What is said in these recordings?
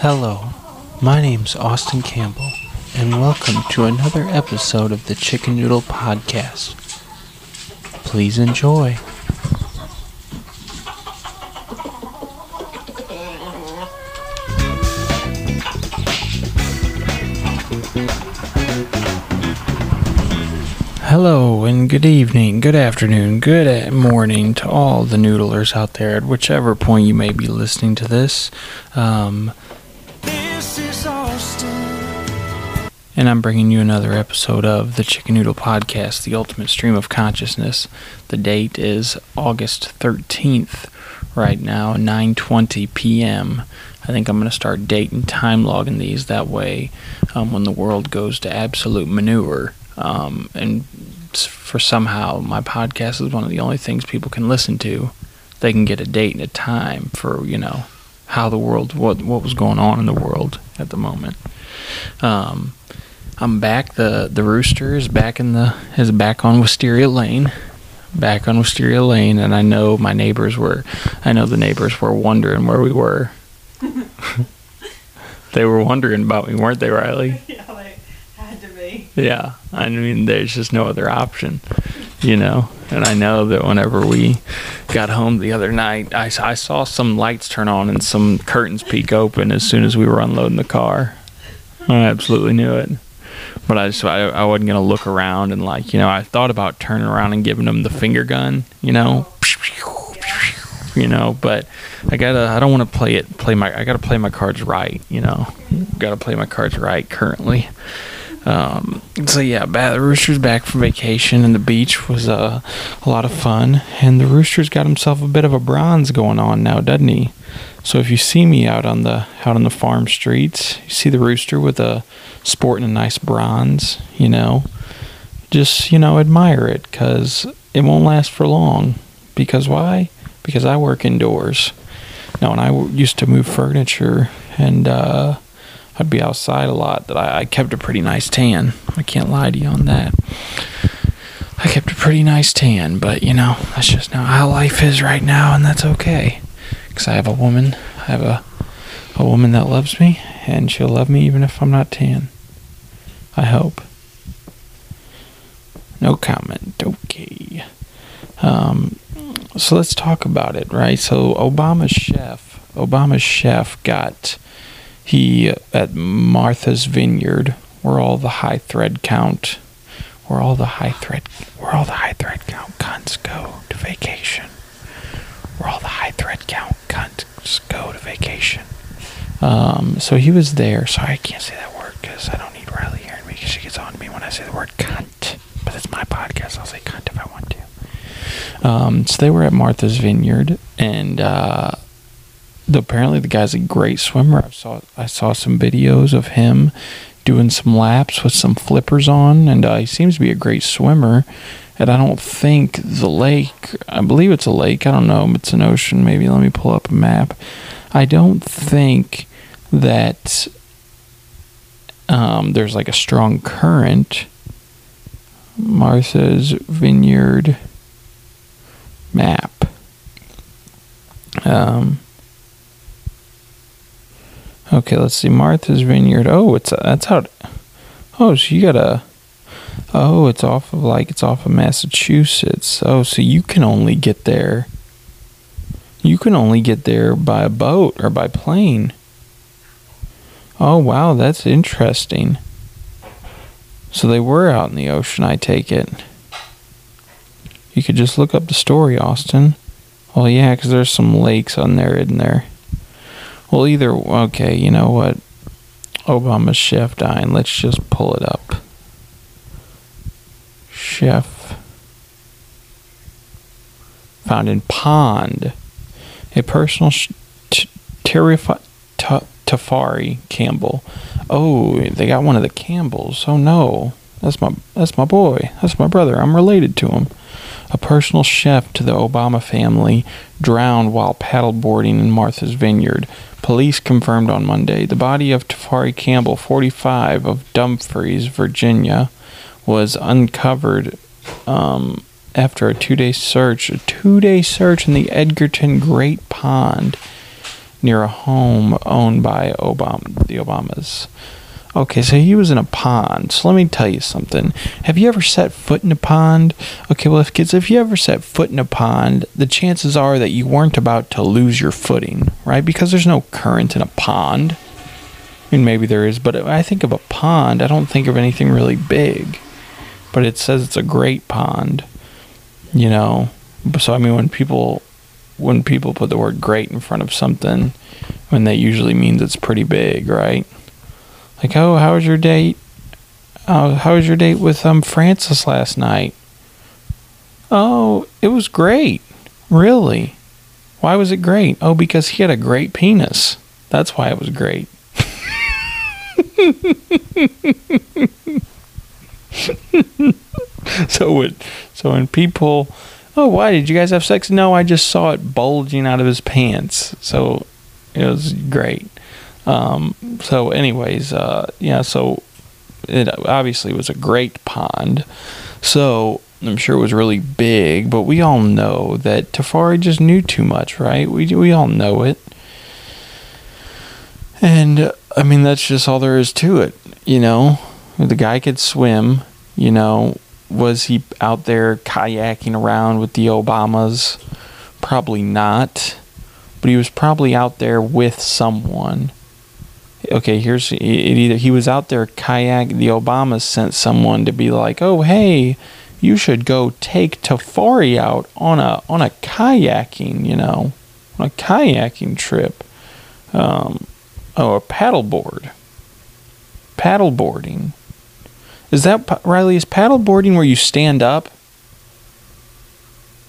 Hello, my name's Austin Campbell, and welcome to another episode of the Chicken Noodle Podcast. Please enjoy. Hello, and good evening, good afternoon, good morning to all the noodlers out there at whichever point you may be listening to this. Um, and I'm bringing you another episode of the Chicken Noodle Podcast, the ultimate stream of consciousness. The date is August 13th right now, 9:20 p.m. I think I'm going to start date and time logging these that way um, when the world goes to absolute manure. Um, and for somehow my podcast is one of the only things people can listen to. They can get a date and a time for, you know, how the world what what was going on in the world at the moment. Um, I'm back. The the rooster is back in the is back on Wisteria Lane, back on Wisteria Lane, and I know my neighbors were. I know the neighbors were wondering where we were. they were wondering about me, weren't they, Riley? Yeah, they had to be. Yeah, I mean, there's just no other option, you know. And I know that whenever we got home the other night, I, I saw some lights turn on and some curtains peek open as soon as we were unloading the car. I absolutely knew it. But I just I, I wasn't gonna look around and like you know I thought about turning around and giving them the finger gun, you know, you know. But I gotta I don't want to play it play my I gotta play my cards right, you know. Gotta play my cards right currently. Um, so yeah, ba- the rooster's back from vacation, and the beach was uh, a lot of fun. And the rooster's got himself a bit of a bronze going on now, doesn't he? So if you see me out on the out on the farm streets, you see the rooster with a sporting a nice bronze, you know, just you know admire it because it won't last for long. Because why? Because I work indoors. Now, when I used to move furniture and uh, I'd be outside a lot, that I, I kept a pretty nice tan. I can't lie to you on that. I kept a pretty nice tan, but you know, that's just not how life is right now, and that's okay. Because I have a woman, I have a, a woman that loves me, and she'll love me even if I'm not tan. I hope. No comment. Okay. Um, so let's talk about it, right? So Obama's chef, Obama's chef got he at Martha's Vineyard, where all the high thread count, where all the high thread, where all the high thread count cunts go to vacation, where all the high thread count cunts go to vacation. Um, so he was there. Sorry, I can't say that word because I don't need Riley hearing me because she gets on to me when I say the word cunt. But it's my podcast. I'll say cunt if I want to. Um, so they were at Martha's Vineyard, and uh, the, apparently the guy's a great swimmer. I saw I saw some videos of him doing some laps with some flippers on, and uh, he seems to be a great swimmer. And I don't think the lake. I believe it's a lake. I don't know. It's an ocean. Maybe let me pull up a map. I don't think that um, there's like a strong current. Martha's Vineyard map. Um, okay, let's see. Martha's Vineyard. Oh, it's that's how. Oh, so you got a. Oh, it's off of like it's off of Massachusetts. Oh, so you can only get there. You can only get there by a boat or by plane. Oh wow, that's interesting. So they were out in the ocean, I take it. You could just look up the story, Austin. Well, yeah, 'cause there's some lakes on there, isn't there? Well, either okay, you know what? Obama's chef dying. Let's just pull it up. Chef found in pond. A personal sh- t- t- Tafari Campbell. Oh, they got one of the Campbells. Oh no, that's my that's my boy. That's my brother. I'm related to him. A personal chef to the Obama family drowned while paddleboarding in Martha's Vineyard. Police confirmed on Monday the body of Tafari Campbell, 45, of Dumfries, Virginia, was uncovered um, after a two-day search. A two-day search in the Edgartown Great Pond near a home owned by Obama, the Obamas. Okay, so he was in a pond. So let me tell you something. Have you ever set foot in a pond? Okay, well, if kids, if you ever set foot in a pond, the chances are that you weren't about to lose your footing, right? Because there's no current in a pond. I mean, maybe there is, but I think of a pond, I don't think of anything really big. But it says it's a great pond, you know. So I mean, when people when people put the word "great" in front of something, when that usually means it's pretty big, right? Like, oh, how was your date? Oh, how was your date with um Francis last night? Oh, it was great. Really? Why was it great? Oh, because he had a great penis. That's why it was great. so when so when people oh why did you guys have sex? No i just saw it bulging out of his pants. So it was great. Um, so anyways uh, yeah so it obviously was a great pond. So i'm sure it was really big but we all know that tafari just knew too much right? We, we all know it. And i mean that's just all there is to it you know? The guy could swim you know was he out there kayaking around with the Obamas? Probably not. But he was probably out there with someone. Okay, here's it either he was out there kayak the Obamas sent someone to be like, "Oh, hey, you should go take Tafari out on a on a kayaking, you know, on a kayaking trip." Um, oh, a paddleboard. Paddleboarding. Is that Riley? Is paddleboarding where you stand up,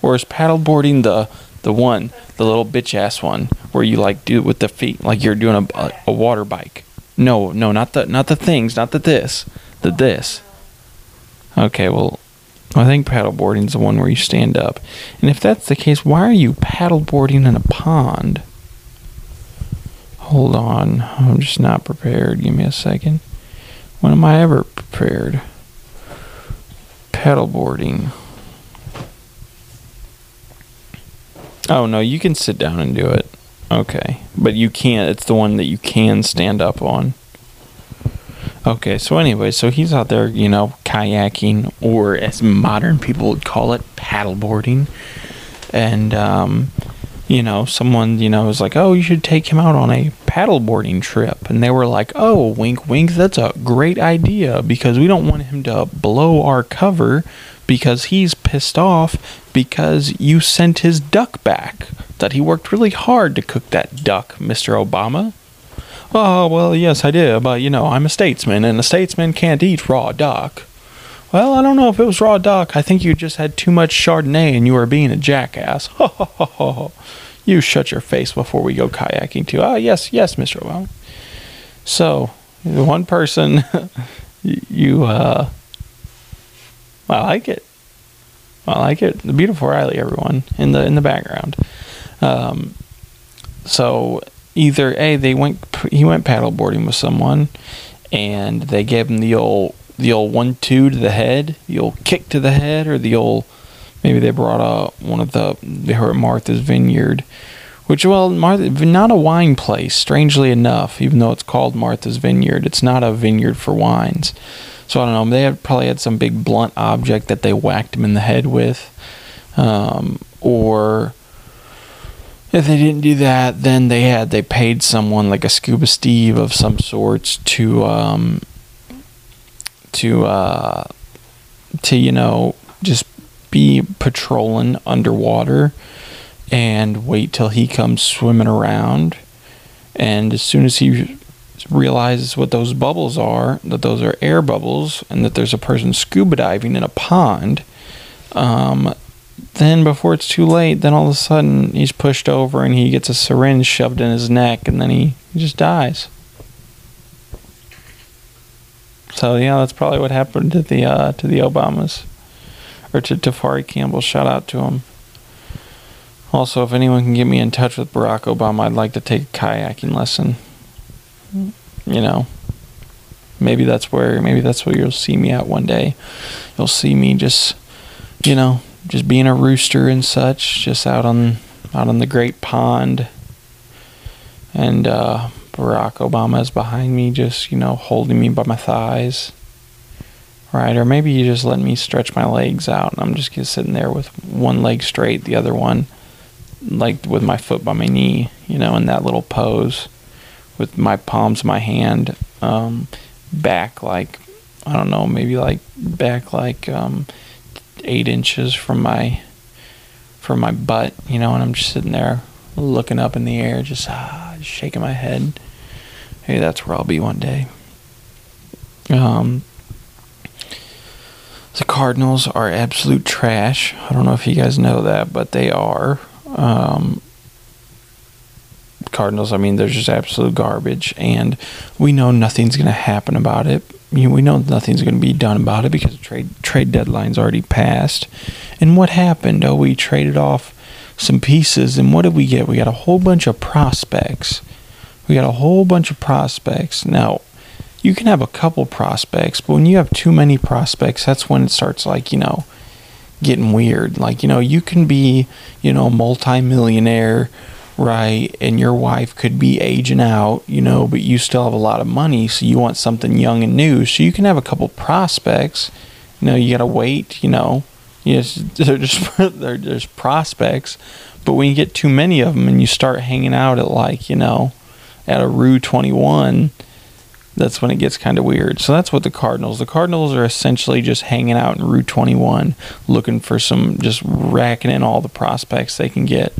or is paddleboarding the the one, the little bitch ass one, where you like do it with the feet, like you're doing a, a, a water bike? No, no, not the not the things, not the this, the this. Okay, well, I think paddleboarding is the one where you stand up. And if that's the case, why are you paddleboarding in a pond? Hold on, I'm just not prepared. Give me a second. When am I ever prepared? Paddleboarding. Oh no, you can sit down and do it. Okay, but you can't. It's the one that you can stand up on. Okay, so anyway, so he's out there, you know, kayaking, or as modern people would call it, paddleboarding, and um, you know, someone, you know, was like, oh, you should take him out on a paddleboarding trip. And they were like, oh, wink, wink, that's a great idea because we don't want him to blow our cover because he's pissed off because you sent his duck back. That he worked really hard to cook that duck, Mr. Obama. Oh, well, yes, I did, but you know, I'm a statesman and a statesman can't eat raw duck. Well, I don't know if it was raw duck. I think you just had too much Chardonnay and you were being a jackass. Ho, ho, ho, ho. You shut your face before we go kayaking too. Ah, yes, yes, Mr. Obama. So, one person, you, uh, I like it. I like it. The beautiful Riley, everyone in the in the background. Um, so either a they went he went paddleboarding with someone, and they gave him the old the old one two to the head, the old kick to the head, or the old maybe they brought a one of the they heard Martha's Vineyard, which well Martha not a wine place. Strangely enough, even though it's called Martha's Vineyard, it's not a vineyard for wines. So I don't know. They had probably had some big blunt object that they whacked him in the head with, um, or if they didn't do that, then they had they paid someone like a scuba Steve of some sorts to um, to uh, to you know just be patrolling underwater and wait till he comes swimming around. And as soon as he realizes what those bubbles are that those are air bubbles and that there's a person scuba diving in a pond um, then before it's too late then all of a sudden he's pushed over and he gets a syringe shoved in his neck and then he, he just dies. So yeah, that's probably what happened to the uh, to the Obamas, or to Tafari Campbell. Shout out to him. Also, if anyone can get me in touch with Barack Obama, I'd like to take a kayaking lesson. You know, maybe that's where maybe that's where you'll see me at one day. You'll see me just, you know, just being a rooster and such, just out on out on the great pond, and uh, Barack Obama is behind me, just you know, holding me by my thighs. Right, or maybe you just let me stretch my legs out, and I'm just sitting there with one leg straight, the other one like with my foot by my knee, you know, in that little pose, with my palms my hand um, back like I don't know, maybe like back like um, eight inches from my from my butt, you know, and I'm just sitting there looking up in the air, just ah, shaking my head. Hey, that's where I'll be one day. Um, the Cardinals are absolute trash. I don't know if you guys know that, but they are. Um, Cardinals, I mean, they're just absolute garbage, and we know nothing's going to happen about it. You know, we know nothing's going to be done about it because the trade trade deadline's already passed. And what happened? Oh, we traded off some pieces, and what did we get? We got a whole bunch of prospects. We got a whole bunch of prospects. Now, you can have a couple prospects, but when you have too many prospects, that's when it starts like, you know, getting weird. Like, you know, you can be, you know, a multimillionaire, right? And your wife could be aging out, you know, but you still have a lot of money, so you want something young and new. So you can have a couple prospects. You know, you got to wait, you know. Yes, they're just they're just prospects, but when you get too many of them and you start hanging out at like, you know, at a Rue 21, that's when it gets kind of weird. So that's what the Cardinals. The Cardinals are essentially just hanging out in Route 21, looking for some, just racking in all the prospects they can get,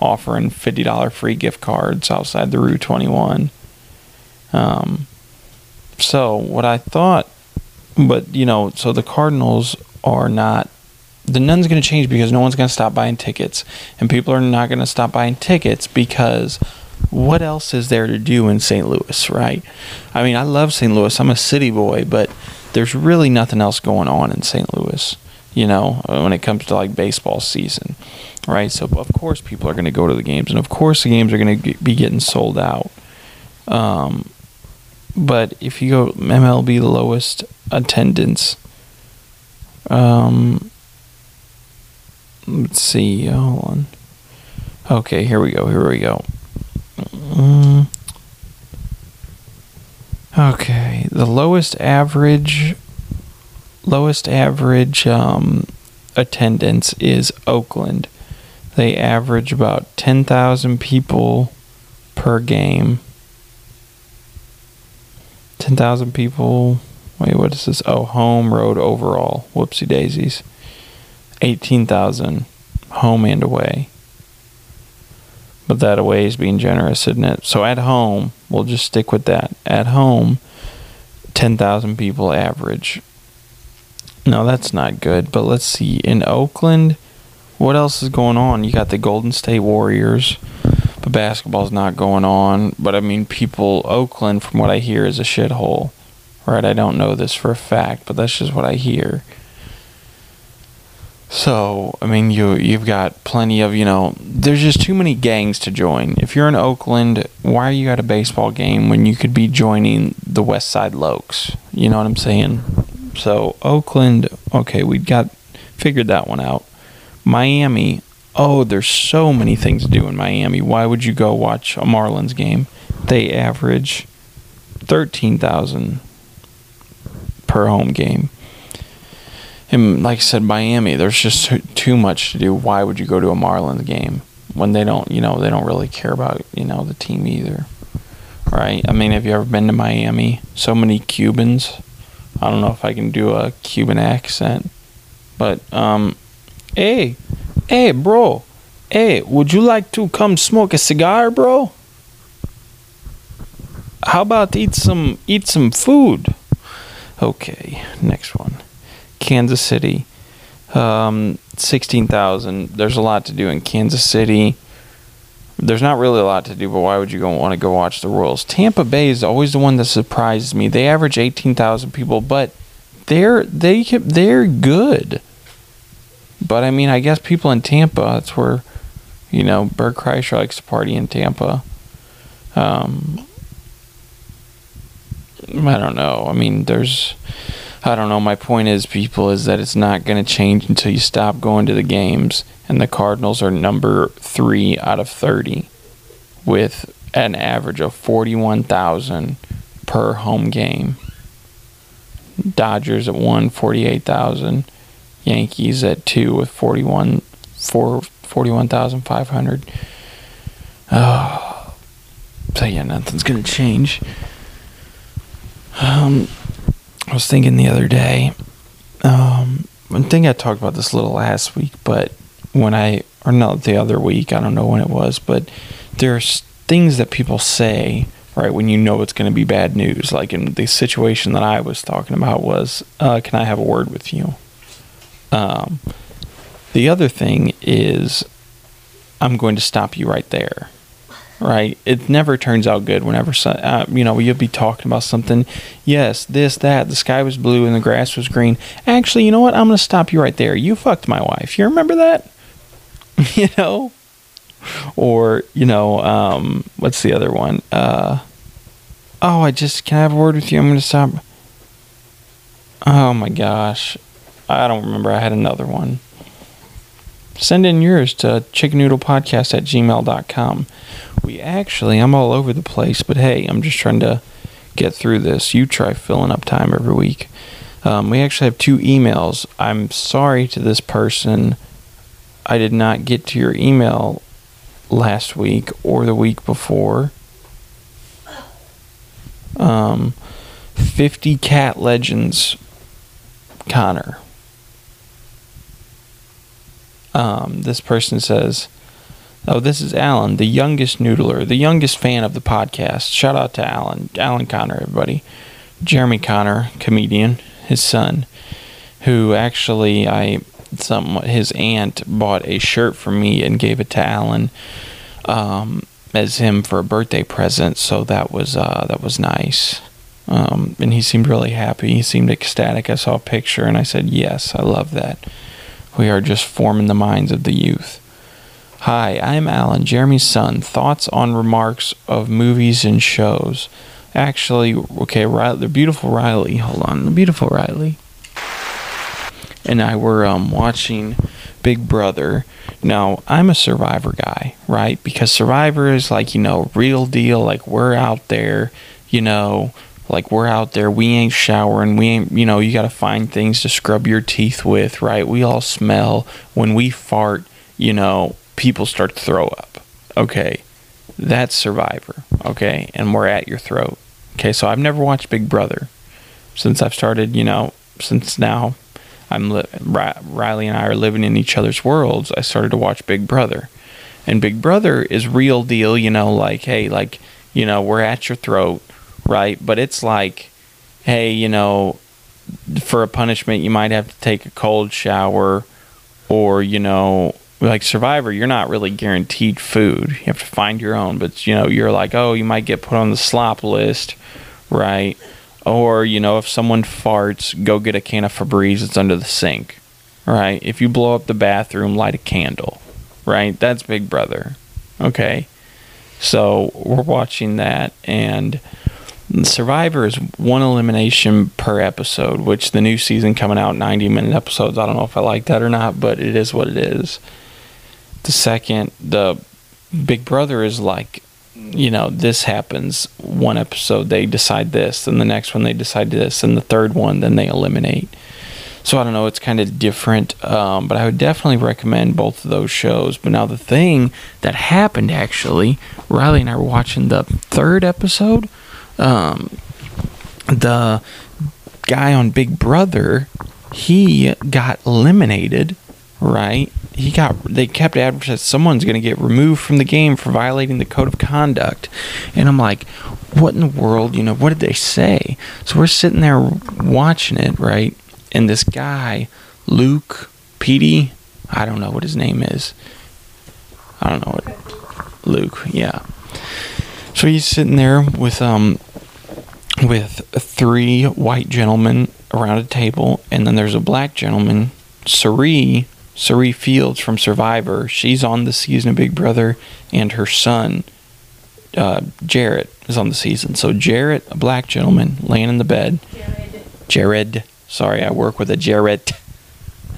offering $50 free gift cards outside the Route 21. Um, so what I thought, but you know, so the Cardinals are not. The none's going to change because no one's going to stop buying tickets, and people are not going to stop buying tickets because what else is there to do in St. Louis, right? I mean, I love St. Louis. I'm a city boy, but there's really nothing else going on in St. Louis, you know, when it comes to like baseball season, right? So, of course, people are going to go to the games, and of course, the games are going to be getting sold out. Um, but if you go MLB lowest attendance, um, let's see, hold on. Okay, here we go. Here we go. Mm. Okay, the lowest average lowest average um, attendance is Oakland. They average about 10,000 people per game. 10,000 people. Wait, what is this? Oh, home, road, overall. Whoopsie daisies. 18,000 home and away. But that away is being generous, isn't it? So at home, we'll just stick with that. At home, 10,000 people average. No, that's not good. But let's see. In Oakland, what else is going on? You got the Golden State Warriors, but basketball's not going on. But I mean, people, Oakland, from what I hear, is a shithole. Right? I don't know this for a fact, but that's just what I hear. So, I mean, you you've got plenty of, you know, there's just too many gangs to join. If you're in Oakland, why are you at a baseball game when you could be joining the West Side Lokes? You know what I'm saying? So, Oakland, okay, we've got figured that one out. Miami, oh, there's so many things to do in Miami. Why would you go watch a Marlins game? They average 13,000 per home game and like I said, Miami, there's just too much to do. Why would you go to a Marlins game when they don't, you know, they don't really care about, you know, the team either, right? I mean, have you ever been to Miami? So many Cubans. I don't know if I can do a Cuban accent, but um, hey, hey, bro, hey, would you like to come smoke a cigar, bro? How about eat some eat some food? Okay, next one. Kansas City. Um, 16,000. There's a lot to do in Kansas City. There's not really a lot to do, but why would you go want to go watch the Royals? Tampa Bay is always the one that surprises me. They average 18,000 people, but they're they they're good. But I mean, I guess people in Tampa, that's where you know, Bert Kreischer likes to party in Tampa. Um, I don't know. I mean, there's I don't know. My point is, people, is that it's not going to change until you stop going to the games. And the Cardinals are number three out of 30 with an average of 41,000 per home game. Dodgers at 1, 48,000. Yankees at 2 with 41 4 41,500. Oh. So yeah, nothing's going to change. Um I was thinking the other day um I think I talked about this a little last week, but when I or not the other week, I don't know when it was, but there's things that people say right when you know it's going to be bad news. Like in the situation that I was talking about was, uh, "Can I have a word with you?" Um, the other thing is, I'm going to stop you right there. Right? It never turns out good whenever, uh, you know, you'll be talking about something. Yes, this, that, the sky was blue and the grass was green. Actually, you know what? I'm going to stop you right there. You fucked my wife. You remember that? you know? Or, you know, um, what's the other one? Uh, oh, I just, can I have a word with you? I'm going to stop. Oh my gosh. I don't remember. I had another one. Send in yours to chickennoodlepodcast at gmail.com. We actually, I'm all over the place, but hey, I'm just trying to get through this. You try filling up time every week. Um, we actually have two emails. I'm sorry to this person. I did not get to your email last week or the week before. Um, 50 Cat Legends, Connor. Um, this person says, Oh, this is Alan, the youngest noodler, the youngest fan of the podcast. Shout out to Alan, Alan Connor, everybody. Jeremy Connor, comedian, his son, who actually I some his aunt bought a shirt for me and gave it to Alan um, as him for a birthday present. So that was uh, that was nice. Um, and he seemed really happy. He seemed ecstatic. I saw a picture and I said, "Yes, I love that." We are just forming the minds of the youth. Hi, I'm Alan, Jeremy's son. Thoughts on remarks of movies and shows. Actually, okay, Riley, the beautiful Riley. Hold on, the beautiful Riley. And I were um, watching Big Brother. Now, I'm a Survivor guy, right? Because Survivor is like, you know, real deal. Like, we're out there, you know, like we're out there. We ain't showering. We ain't, you know, you got to find things to scrub your teeth with, right? We all smell. When we fart, you know, people start to throw up. Okay. That's Survivor. Okay. And we're at your throat. Okay. So I've never watched Big Brother since I've started, you know, since now I'm li- Riley and I are living in each other's worlds. I started to watch Big Brother, and Big Brother is real deal. You know, like hey, like you know, we're at your throat, right? But it's like, hey, you know, for a punishment, you might have to take a cold shower, or you know, like Survivor, you're not really guaranteed food. You have to find your own. But you know, you're like, oh, you might get put on the slop list, right? Or, you know, if someone farts, go get a can of Febreze that's under the sink, right? If you blow up the bathroom, light a candle, right? That's Big Brother, okay? So we're watching that, and Survivor is one elimination per episode, which the new season coming out 90 minute episodes. I don't know if I like that or not, but it is what it is. The second, the Big Brother is like you know, this happens one episode, they decide this, then the next one they decide this, and the third one, then they eliminate. So I don't know, it's kind of different, um, but I would definitely recommend both of those shows. But now the thing that happened actually, Riley and I were watching the third episode. Um, the guy on Big Brother, he got eliminated, right? He got they kept advertising someone's going to get removed from the game for violating the code of conduct. And I'm like, what in the world, you know, what did they say? So we're sitting there watching it, right? And this guy, Luke Petey, I don't know what his name is. I don't know what Luke, yeah. So he's sitting there with um with three white gentlemen around a table, and then there's a black gentleman, Cirie, Cirie Fields from Survivor. She's on the season of Big Brother, and her son, uh, Jarrett, is on the season. So Jarrett, a black gentleman, laying in the bed. Jared. Jared, sorry, I work with a Jarrett,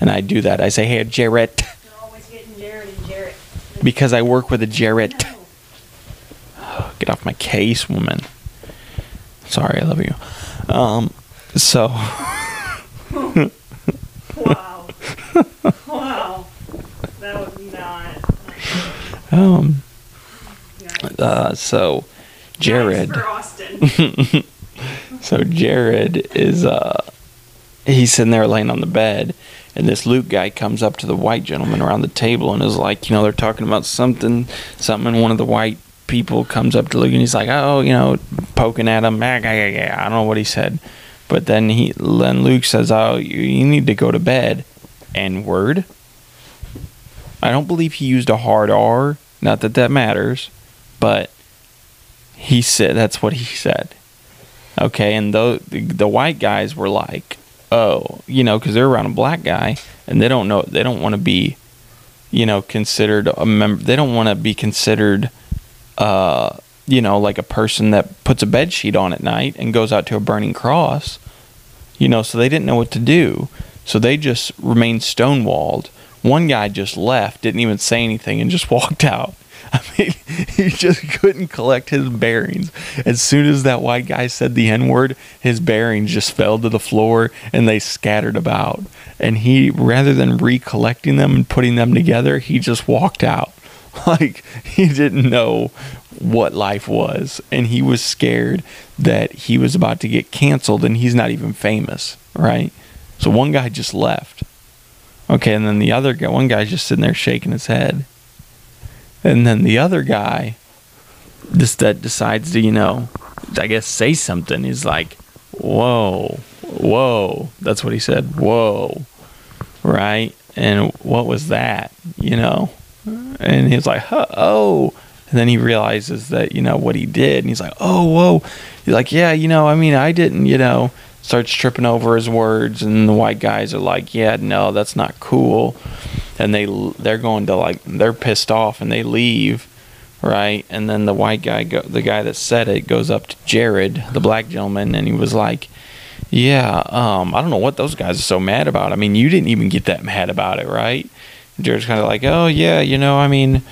and I do that. I say, hey, Jarrett, You're always getting Jared and Jarrett. because I work with a Jarrett. No. Get off my case, woman. Sorry, I love you. Um, so Wow. That was not. um, Nice. uh, so Jared. Nice for Austin. So Jared is uh he's sitting there laying on the bed and this Luke guy comes up to the white gentleman around the table and is like, you know, they're talking about something something and one of the white people comes up to Luke and he's like, Oh, you know, poking at him. "Ah, yeah, yeah, yeah." I don't know what he said. But then he then Luke says, Oh, you, you need to go to bed. And word. I don't believe he used a hard R. Not that that matters, but he said that's what he said. Okay, and the the white guys were like, "Oh, you know, because they're around a black guy, and they don't know, they don't want to be, you know, considered a member. They don't want to be considered, uh, you know, like a person that puts a bed sheet on at night and goes out to a burning cross. You know, so they didn't know what to do, so they just remained stonewalled. One guy just left, didn't even say anything, and just walked out. I mean, he just couldn't collect his bearings. As soon as that white guy said the N word, his bearings just fell to the floor and they scattered about. And he, rather than recollecting them and putting them together, he just walked out. Like, he didn't know what life was. And he was scared that he was about to get canceled and he's not even famous, right? So one guy just left. Okay, and then the other guy, one guy's just sitting there shaking his head. And then the other guy just that decides to, you know, I guess say something. He's like, Whoa, whoa. That's what he said. Whoa. Right? And what was that? You know? And he's like, huh, oh. And then he realizes that, you know, what he did. And he's like, oh, whoa. He's like, yeah, you know, I mean, I didn't, you know, starts tripping over his words. And the white guys are like, yeah, no, that's not cool. And they, they're going to like, they're pissed off and they leave right? And then the white guy, go, the guy that said it, goes up to Jared, the black gentleman, and he was like, "Yeah, um, I don't know what those guys are so mad about. I mean, you didn't even get that mad about it, right?" And Jared's kind of like, "Oh yeah, you know, I mean,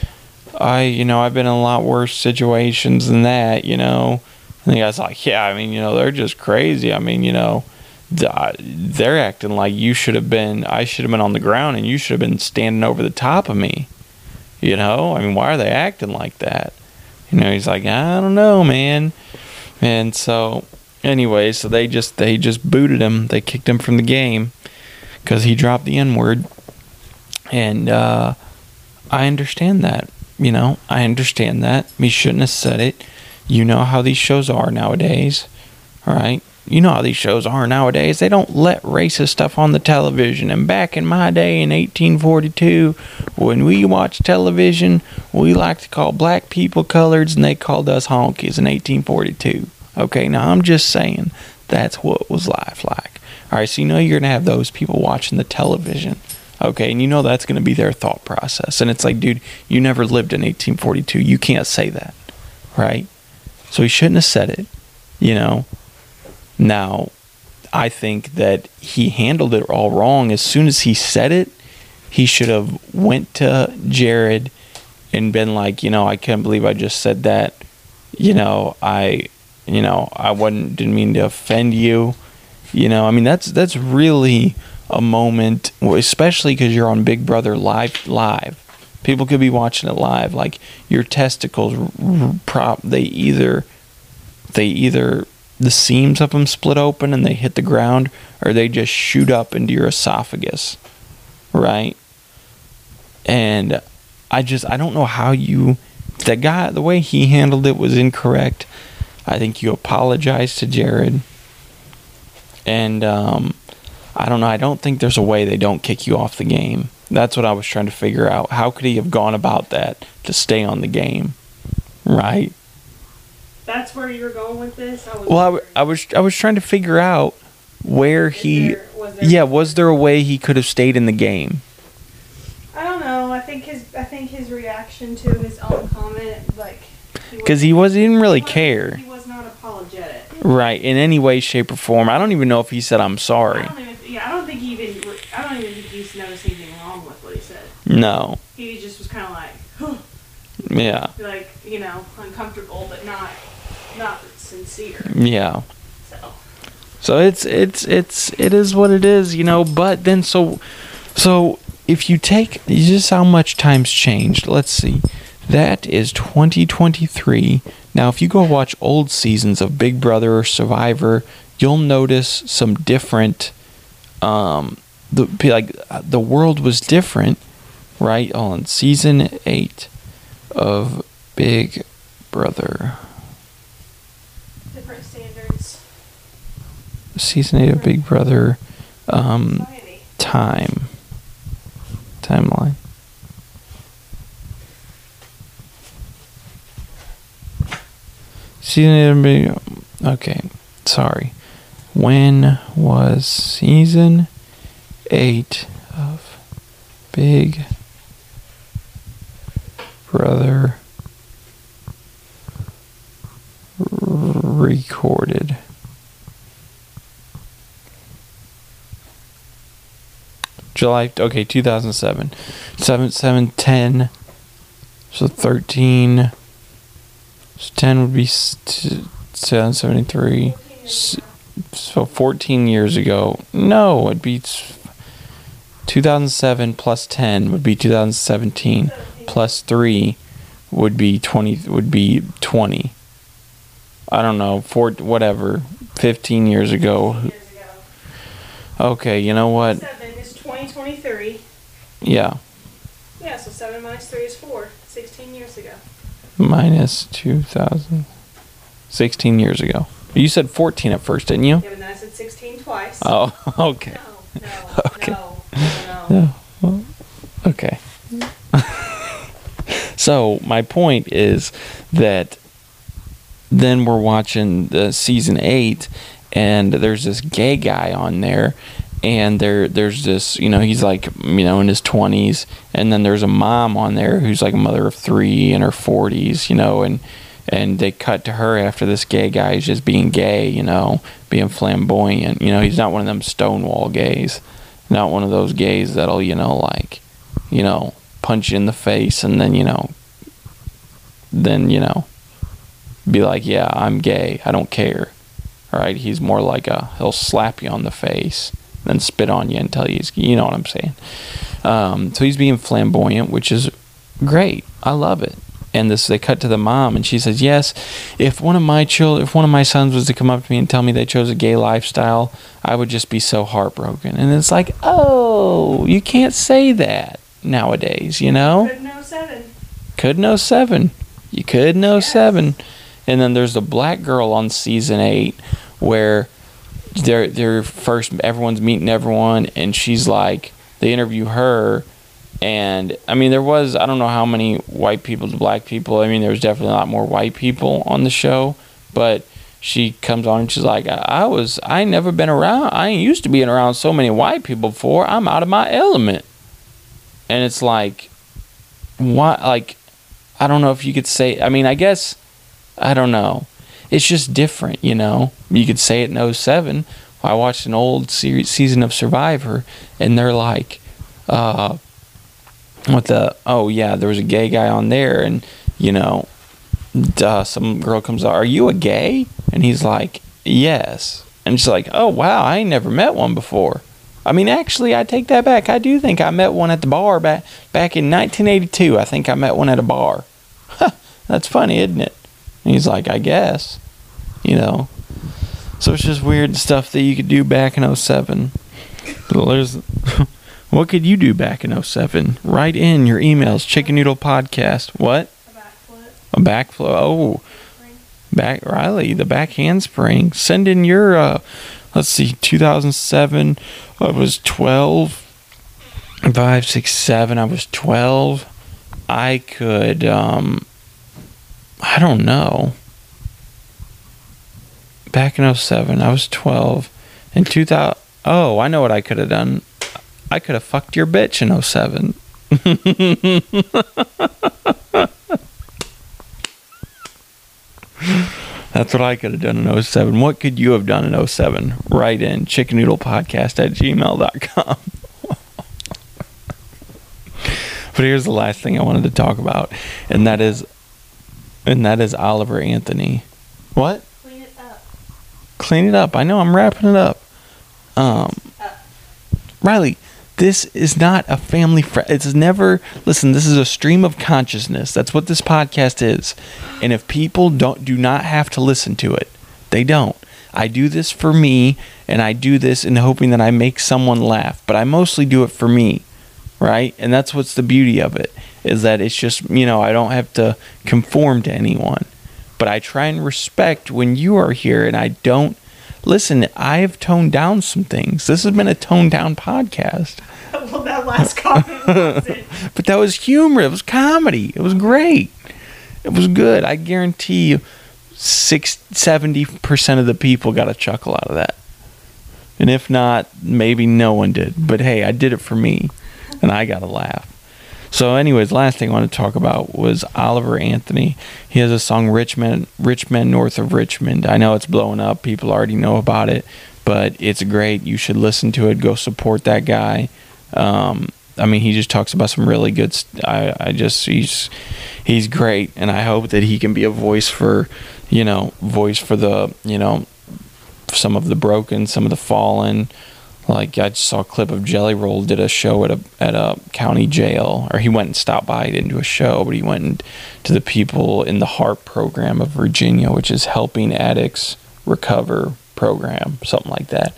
I, you know, I've been in a lot worse situations than that, you know." And the guy's like, "Yeah, I mean, you know, they're just crazy. I mean, you know." They're acting like you should have been. I should have been on the ground, and you should have been standing over the top of me. You know, I mean, why are they acting like that? You know, he's like, I don't know, man. And so, anyway, so they just they just booted him. They kicked him from the game because he dropped the N word. And uh, I understand that. You know, I understand that. He shouldn't have said it. You know how these shows are nowadays, all right? You know how these shows are nowadays. They don't let racist stuff on the television. And back in my day in 1842, when we watched television, we liked to call black people coloreds and they called us honkies in 1842. Okay, now I'm just saying that's what was life like. All right, so you know you're going to have those people watching the television. Okay, and you know that's going to be their thought process. And it's like, dude, you never lived in 1842. You can't say that, right? So he shouldn't have said it, you know. Now, I think that he handled it all wrong. As soon as he said it, he should have went to Jared and been like, you know, I can't believe I just said that. You know, I, you know, I wasn't didn't mean to offend you. You know, I mean that's that's really a moment, especially because you're on Big Brother live. Live, people could be watching it live. Like your testicles, prop they either they either the seams of them split open and they hit the ground, or they just shoot up into your esophagus, right? And I just I don't know how you that guy the way he handled it was incorrect. I think you apologize to Jared, and um, I don't know. I don't think there's a way they don't kick you off the game. That's what I was trying to figure out. How could he have gone about that to stay on the game, right? That's where you're going with this. I was Well, I, w- I was I was trying to figure out where Is he. there- was there- Yeah, was there a way he could have stayed in the game? I don't know. I think his I think his reaction to his own comment, like, Because he was he didn't really was- care, He was not apologetic. right? In any way, shape, or form. I don't even know if he said I'm sorry. I don't even. Yeah, I don't think he even. I don't even think he's noticed anything wrong with what he said. No. He just was kind of like, Yeah. like you know, uncomfortable uncomfortable, but not not sincere. Yeah. So So it's it's it's it is what it is, you know. But then so so if you take just how much times changed. Let's see, that is 2023. Now, if you go watch old seasons of Big Brother or Survivor, you'll notice some different. Um, the like the world was different, right? On season eight of Big Brother. different standards. season eight of Big Brother um, time timeline. Season eight of Big. Okay, sorry. When was season eight of Big Brother recorded? July. Okay, 2007. 7, 7, 10. So 13. So 10 would be s- t- 773. So 14 years ago. No, it'd be 2007 plus 10 would be 2017. Plus 3 would be 20 would be 20. I don't know, four whatever. 15 years ago. Years ago. Okay, you know what? Seven is 2023. Yeah. Yeah, so 7 minus 3 is 4. 16 years ago. minus 2000 16 years ago you said 14 at first didn't you Yeah, but then I said 16 twice. oh okay No, no, Okay. no. Yeah well, okay. So my point is that then we're watching the season 8 and there's this gay guy on there and there there's this you know he's like you know in his 20s and then there's a mom on there who's like a mother of 3 in her 40s you know and and they cut to her after this gay guy is just being gay you know being flamboyant you know he's not one of them stonewall gays not one of those gays that'll you know like you know punch you in the face and then you know then you know be like yeah i'm gay i don't care All right. he's more like a he'll slap you on the face then spit on you and tell you he's you know what i'm saying? Um, so he's being flamboyant which is great. I love it and this they cut to the mom and she says yes if one of my children if one of my sons was to come up to me and tell me they chose a gay lifestyle i would just be so heartbroken and it's like oh you can't say that nowadays you know Could know 7. could know seven. You could know Yes. seven. And then there's the black girl on season eight where they're they're first everyone's meeting everyone and she's like they interview her and I mean there was I don't know how many white people to black people. I mean there was definitely a lot more white people on the show, but she comes on and she's like, I, was I ain't never been around I ain't used to being around so many white people before. I'm out of my element. And it's like what like I don't know if you could say I mean I guess I don't know. It's just different, you know. You could say it in 07. I watched an old series, season of Survivor and they're like uh what the oh yeah, there was a gay guy on there and you know duh, some girl comes out, "Are you a gay?" and he's like, "Yes." And she's like, "Oh wow, I ain't never met one before." I mean, actually, I take that back. I do think I met one at the bar back back in 1982. I think I met one at a bar. That's funny, isn't it? And he's like, I guess, you know. So it's just weird stuff that you could do back in 07. Well, there's, what could you do back in 07? Write in your emails, Chicken Noodle Podcast. What? A backflip. A backflow. Oh, back Riley, the back handspring. Send in your uh let's see, 2007. I was 12. 5 6 7 I was 12. I could um I don't know. Back in 07, I was 12. In 2000 Oh, I know what I could have done. I could have fucked your bitch in 07. That's what I could have done in 07. What could you have done in 07? Write in chicken noodle podcast at gmail.com. but here's the last thing I wanted to talk about, and that is and that is Oliver Anthony. What? Clean it up. Clean it up. I know I'm wrapping it up. Um, Riley, this is not a family friend. It's never. Listen, this is a stream of consciousness. That's what this podcast is. And if people don't do not have to listen to it, they don't. I do this for me, and I do this in hoping that I make someone laugh. But I mostly do it for me, right? And that's what's the beauty of it is that it's just you know I don't have to conform to anyone. But I try and respect when you are here, and I don't listen. I've toned down some things. This has been a toned down podcast. well, that last comment. But that was humor. It was comedy. It was great. It was good. I guarantee you, six, 70% of the people got a chuckle out of that. And if not, maybe no one did. But hey, I did it for me, and I got a laugh. So, anyways, last thing I want to talk about was Oliver Anthony. He has a song "Rich Men, Richmond North of Richmond." I know it's blowing up; people already know about it, but it's great. You should listen to it. Go support that guy. Um, I mean, he just talks about some really good. St- I I just he's he's great, and I hope that he can be a voice for you know voice for the you know some of the broken, some of the fallen. Like I just saw a clip of Jelly Roll did a show at a at a county jail, or he went and stopped by. He didn't do a show, but he went to the people in the HARP program of Virginia, which is helping addicts recover program, something like that.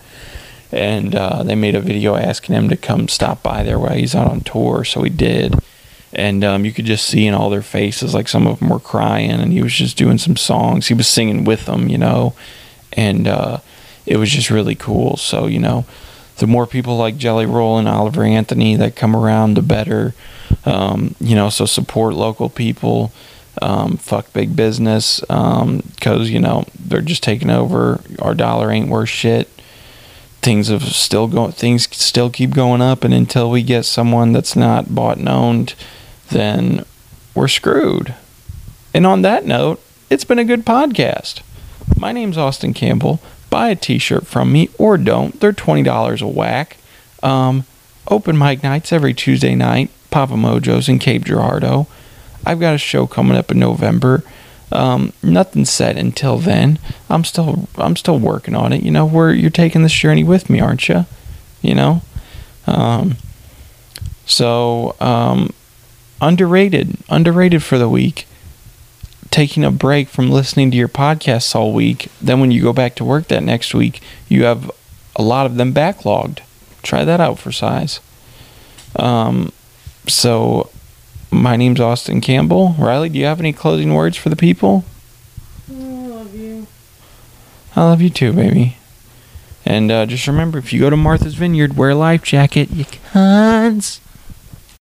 And uh, they made a video asking him to come stop by there while he's out on tour, so he did. And um, you could just see in all their faces, like some of them were crying, and he was just doing some songs. He was singing with them, you know, and uh, it was just really cool. So you know, the more people like Jelly Roll and Oliver Anthony that come around, the better. Um, you know, so support local people. Um, fuck big business because you know they're just taking over. Our dollar ain't worth shit. Things have still going. Things still keep going up, and until we get someone that's not bought and owned, then we're screwed. And on that note, it's been a good podcast. My name's Austin Campbell. Buy a t-shirt from me or don't. They're $20 a whack. Um, open mic nights every Tuesday night. Papa Mojo's in Cape Girardeau. I've got a show coming up in November. Um, nothing set until then. I'm still I'm still working on it. You know, where you're taking this journey with me, aren't you? You know. Um, so um, underrated, underrated for the week. Taking a break from listening to your podcasts all week. Then when you go back to work that next week, you have a lot of them backlogged. Try that out for size. Um, so my name's Austin Campbell. Riley, do you have any closing words for the people? I love you. I love you too, baby. And uh, just remember, if you go to Martha's Vineyard, wear a life jacket. You cons.